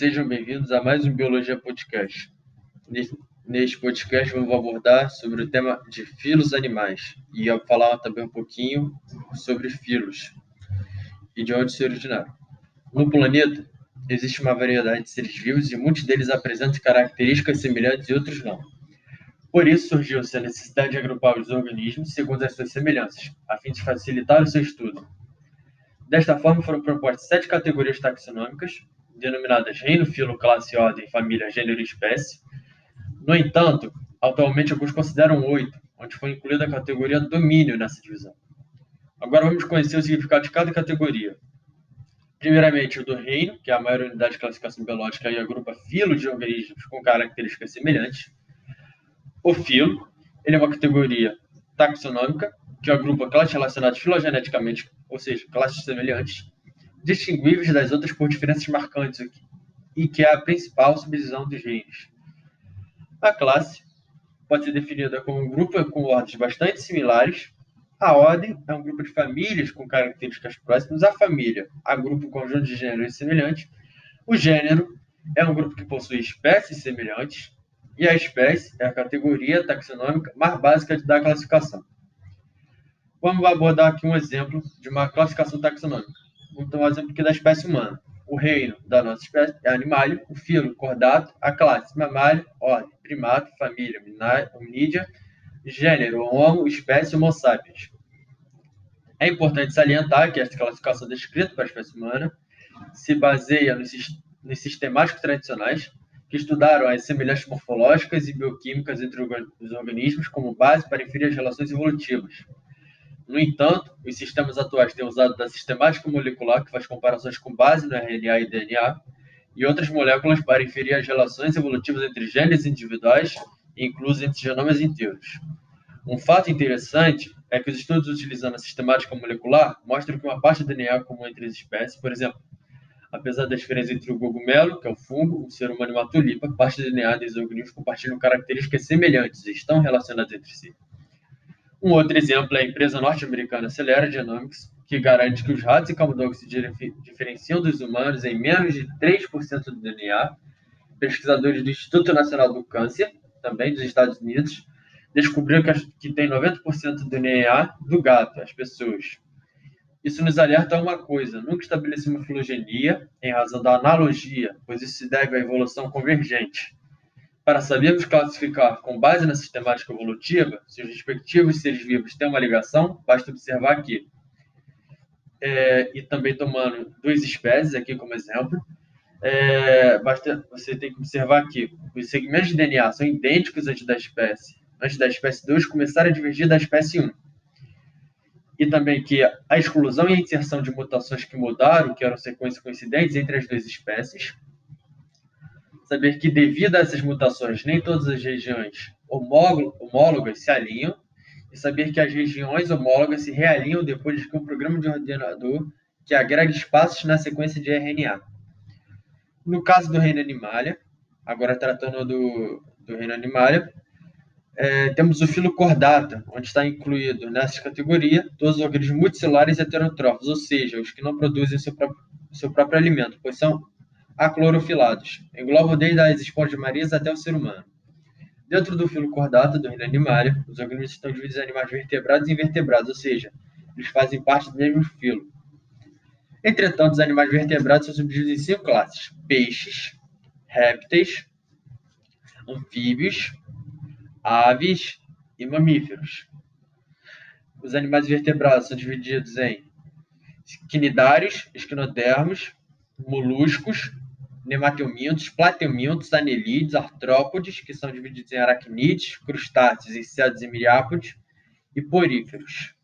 Sejam bem-vindos a mais um Biologia Podcast. Neste podcast vamos abordar sobre o tema de filos animais e eu falar também um pouquinho sobre filos e de onde se originaram. No planeta existe uma variedade de seres vivos e muitos deles apresentam características semelhantes e outros não. Por isso surgiu-se a necessidade de agrupar os organismos segundo as suas semelhanças, a fim de facilitar o seu estudo. Desta forma foram propostas sete categorias taxonômicas denominadas reino, filo, classe, ordem, família, gênero e espécie. No entanto, atualmente alguns consideram oito, onde foi incluída a categoria domínio nessa divisão. Agora vamos conhecer o significado de cada categoria. Primeiramente, o do reino, que é a maior unidade de classificação biológica e agrupa filos de organismos com características semelhantes. O filo, ele é uma categoria taxonômica, que agrupa classes relacionadas filogeneticamente, ou seja, classes semelhantes distinguíveis das outras por diferenças marcantes e que é a principal subdivisão dos reinos. A classe pode ser definida como um grupo com ordens bastante similares. A ordem é um grupo de famílias com características próximas. A família agrupa um conjunto de gêneros semelhantes. O gênero é um grupo que possui espécies semelhantes. E a espécie é a categoria taxonômica mais básica da classificação. Vamos abordar aqui um exemplo de uma classificação taxonômica. Um exemplo aqui da espécie humana. O reino da nossa espécie é animário, o filo, cordato, a classe, mamário, ordem, primato, família, hominídea, gênero, homo, espécie, homo sapiens. É importante salientar que esta classificação descrita para a espécie humana se baseia nos, nos sistemáticos tradicionais que estudaram as semelhanças morfológicas e bioquímicas entre os organismos como base para inferir as relações evolutivas. No entanto, os sistemas atuais têm usado da sistemática molecular, que faz comparações com base no RNA e DNA, e outras moléculas para inferir as relações evolutivas entre genes individuais, inclusive entre genomas inteiros. Um fato interessante é que os estudos utilizando a sistemática molecular mostram que uma parte do DNA comum entre as espécies, por exemplo, apesar da diferença entre o cogumelo, que é o fungo, o ser humano e uma tulipa, parte do DNA dos organismos compartilham características semelhantes e estão relacionadas entre si. Um outro exemplo é a empresa norte-americana Celera Genomics, que garante que os ratos e camundongos se diferenciam dos humanos em menos de 3% do DNA. Pesquisadores do Instituto Nacional do Câncer, também dos Estados Unidos, descobriram que, que tem 90% do DNA do gato, as pessoas. Isso nos alerta a uma coisa: nunca estabelecer uma filogenia em razão da analogia, pois isso se deve à evolução convergente. Para sabermos classificar com base na sistemática evolutiva se os respectivos seres vivos têm uma ligação, basta observar que, é, e também tomando duas espécies aqui como exemplo, é, basta, você tem que observar que os segmentos de DNA são idênticos antes da espécie, antes da espécie 2 começar a divergir da espécie 1. E também que a exclusão e a inserção de mutações que mudaram, que eram sequências coincidentes entre as duas espécies, saber que, devido a essas mutações, nem todas as regiões homólogas se alinham, e saber que as regiões homólogas se realinham depois que um programa de ordenador que agrega espaços na sequência de RNA. No caso do reino animalia, agora tratando do, do reino animalia, é, temos o filo cordata, onde está incluído nessa categoria todos os organismos multicelulares heterotrófos, ou seja, os que não produzem seu seu próprio alimento, pois são aclorofilados. Englobam desde as esponjas marinhas até o ser humano. Dentro do filo cordata do reino animália, os organismos estão divididos em animais vertebrados e invertebrados, ou seja, eles fazem parte do mesmo filo. Entretanto, os animais vertebrados são subdivididos em cinco classes: peixes, répteis, anfíbios, aves e mamíferos. Os animais vertebrados são divididos em quinidários, esquinodermos, moluscos, nemateumintos, plateumintos, anelídeos, artrópodes, que são divididos em aracnídeos, crustáceos, insetos e miriápodes, e poríferos.